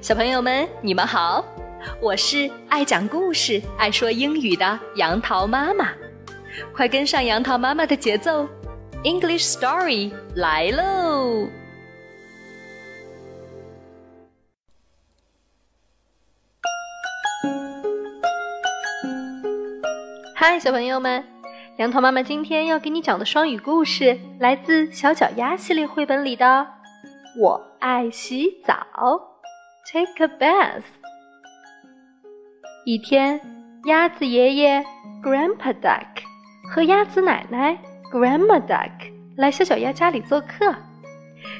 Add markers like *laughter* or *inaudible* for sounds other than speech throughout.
小朋友们，你们好，我是爱讲故事、爱说英语的杨桃妈妈，快跟上杨桃妈妈的节奏，English Story 来喽！嗨，小朋友们，杨桃妈妈今天要给你讲的双语故事来自《小脚丫》系列绘本里的《我爱洗澡》。Take a bath。一天，鸭子爷爷 Grandpa Duck 和鸭子奶奶 Grandma Duck 来小脚丫家里做客。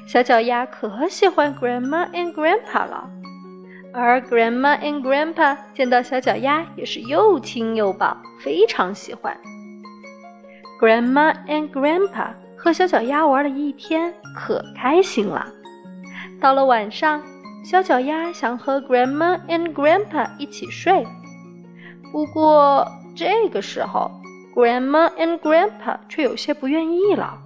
小脚丫可喜欢 Grandma and Grandpa 了，而 Grandma and Grandpa 见到小脚丫也是又亲又抱，非常喜欢。Grandma and Grandpa 和小脚丫玩了一天，可开心了。到了晚上。小脚丫想和 Grandma and Grandpa 一起睡，不过这个时候 Grandma and Grandpa 却有些不愿意了，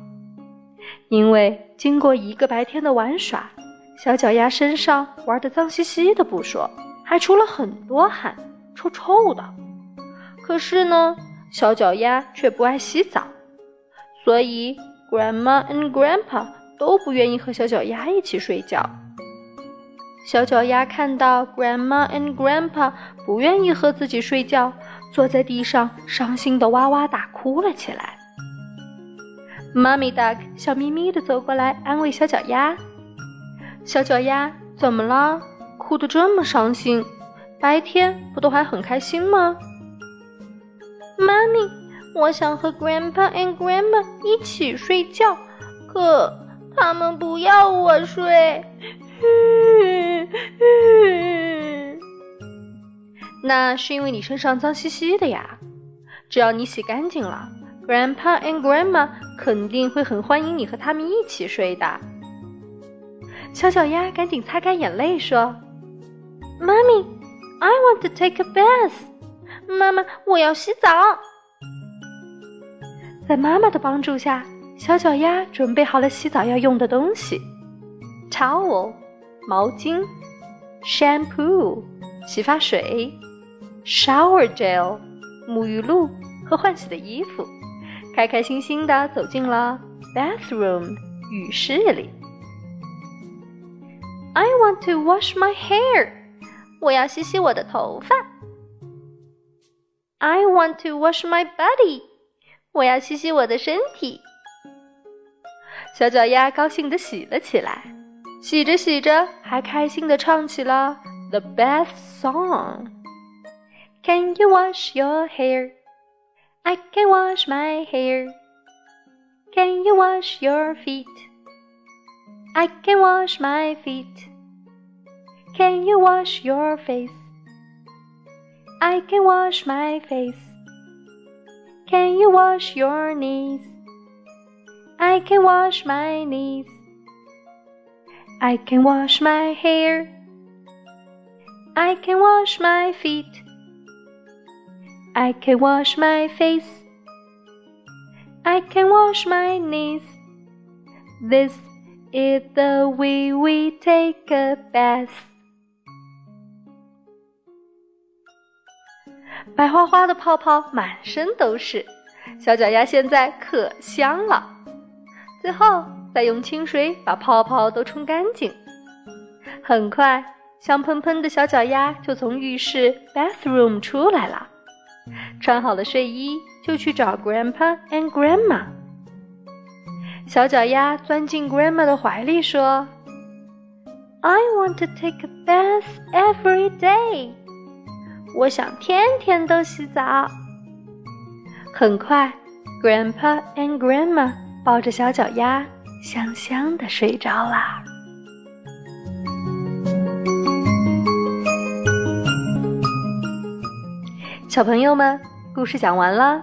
因为经过一个白天的玩耍，小脚丫身上玩的脏兮兮的不说，还出了很多汗，臭臭的。可是呢，小脚丫却不爱洗澡，所以 Grandma and Grandpa 都不愿意和小脚丫一起睡觉。小脚丫看到 Grandma and Grandpa 不愿意和自己睡觉，坐在地上伤心的哇哇大哭了起来。妈咪 Duck 笑眯眯的走过来安慰小脚丫：“小脚丫怎么了？哭得这么伤心？白天不都还很开心吗？”妈咪，我想和 Grandpa and Grandma 一起睡觉，可他们不要我睡。*laughs* *laughs* 那是因为你身上脏兮兮的呀。只要你洗干净了，Grandpa and Grandma 肯定会很欢迎你和他们一起睡的。小脚丫赶紧擦干眼泪说：“妈咪，I want to take a bath。妈妈，我要洗澡。”在妈妈的帮助下，小脚丫准备好了洗澡要用的东西：towel。毛巾、shampoo、洗发水、shower gel、沐浴露和换洗的衣服，开开心心的走进了 bathroom 浴室里。I want to wash my hair，我要洗洗我的头发。I want to wash my body，我要洗洗我的身体。小脚丫高兴的洗了起来。洗着洗着，还开心地唱起了 The Bath Song。Can you wash your hair? I can wash my hair. Can you wash your feet? I can wash my feet. Can you wash your face? I can wash my face. Can you wash your knees? I can wash my knees. I can wash my hair. I can wash my feet. I can wash my face. I can wash my knees. This is the way we take a bath. 白花花的泡泡满身都是，小脚丫现在可香了。最后。 再用清水把泡泡都冲干净。很快，香喷喷的小脚丫就从浴室 bathroom 出来了，穿好了睡衣就去找 Grandpa and Grandma。小脚丫钻进 Grandma 的怀里说：“I want to take a bath every day。我想天天都洗澡。”很快，Grandpa and Grandma 抱着小脚丫。香香的睡着啦。小朋友们，故事讲完了。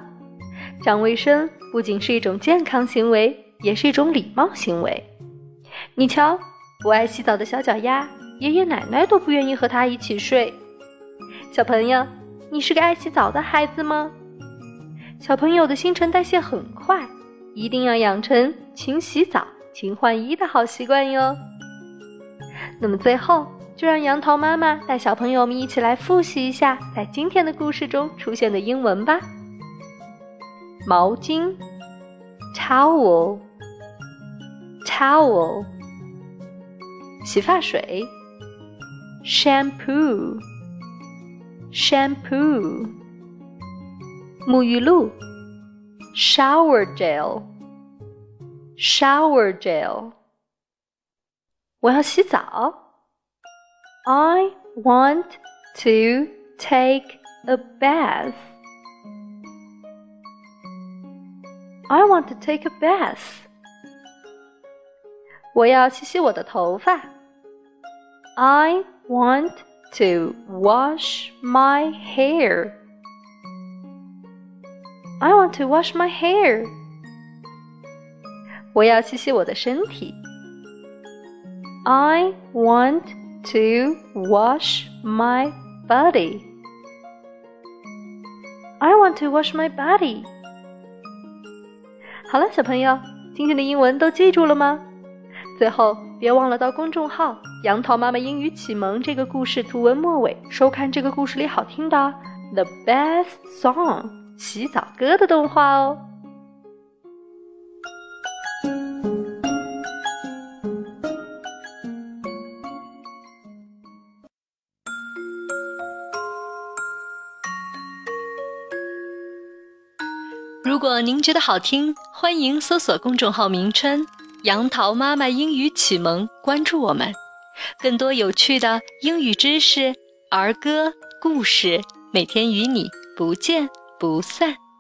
讲卫生不仅是一种健康行为，也是一种礼貌行为。你瞧，不爱洗澡的小脚丫，爷爷奶奶都不愿意和他一起睡。小朋友，你是个爱洗澡的孩子吗？小朋友的新陈代谢很快。一定要养成勤洗澡、勤换衣的好习惯哟。那么最后就让杨桃妈妈带小朋友们一起来复习一下在今天的故事中出现的英文吧。毛巾，towel，towel。洗发水，shampoo，shampoo。沐浴露 ，shower gel，shower gel。我要洗澡。I want to take a bath. I want to take a bath. 我要洗洗我的头发。I want to wash my hair. I want to wash my hair. 我要洗洗我的身体。I want to wash my body. I want to wash my body. 好了，小朋友，今天的英文都记住了吗？最后，别忘了到公众号“杨桃妈妈英语启蒙”这个故事图文末尾收看这个故事里好听的《The Best Song》洗澡歌的动画哦。如果您觉得好听，欢迎搜索公众号名称“杨桃妈妈英语启蒙”，关注我们，更多有趣的英语知识、儿歌、故事，每天与你不见不散。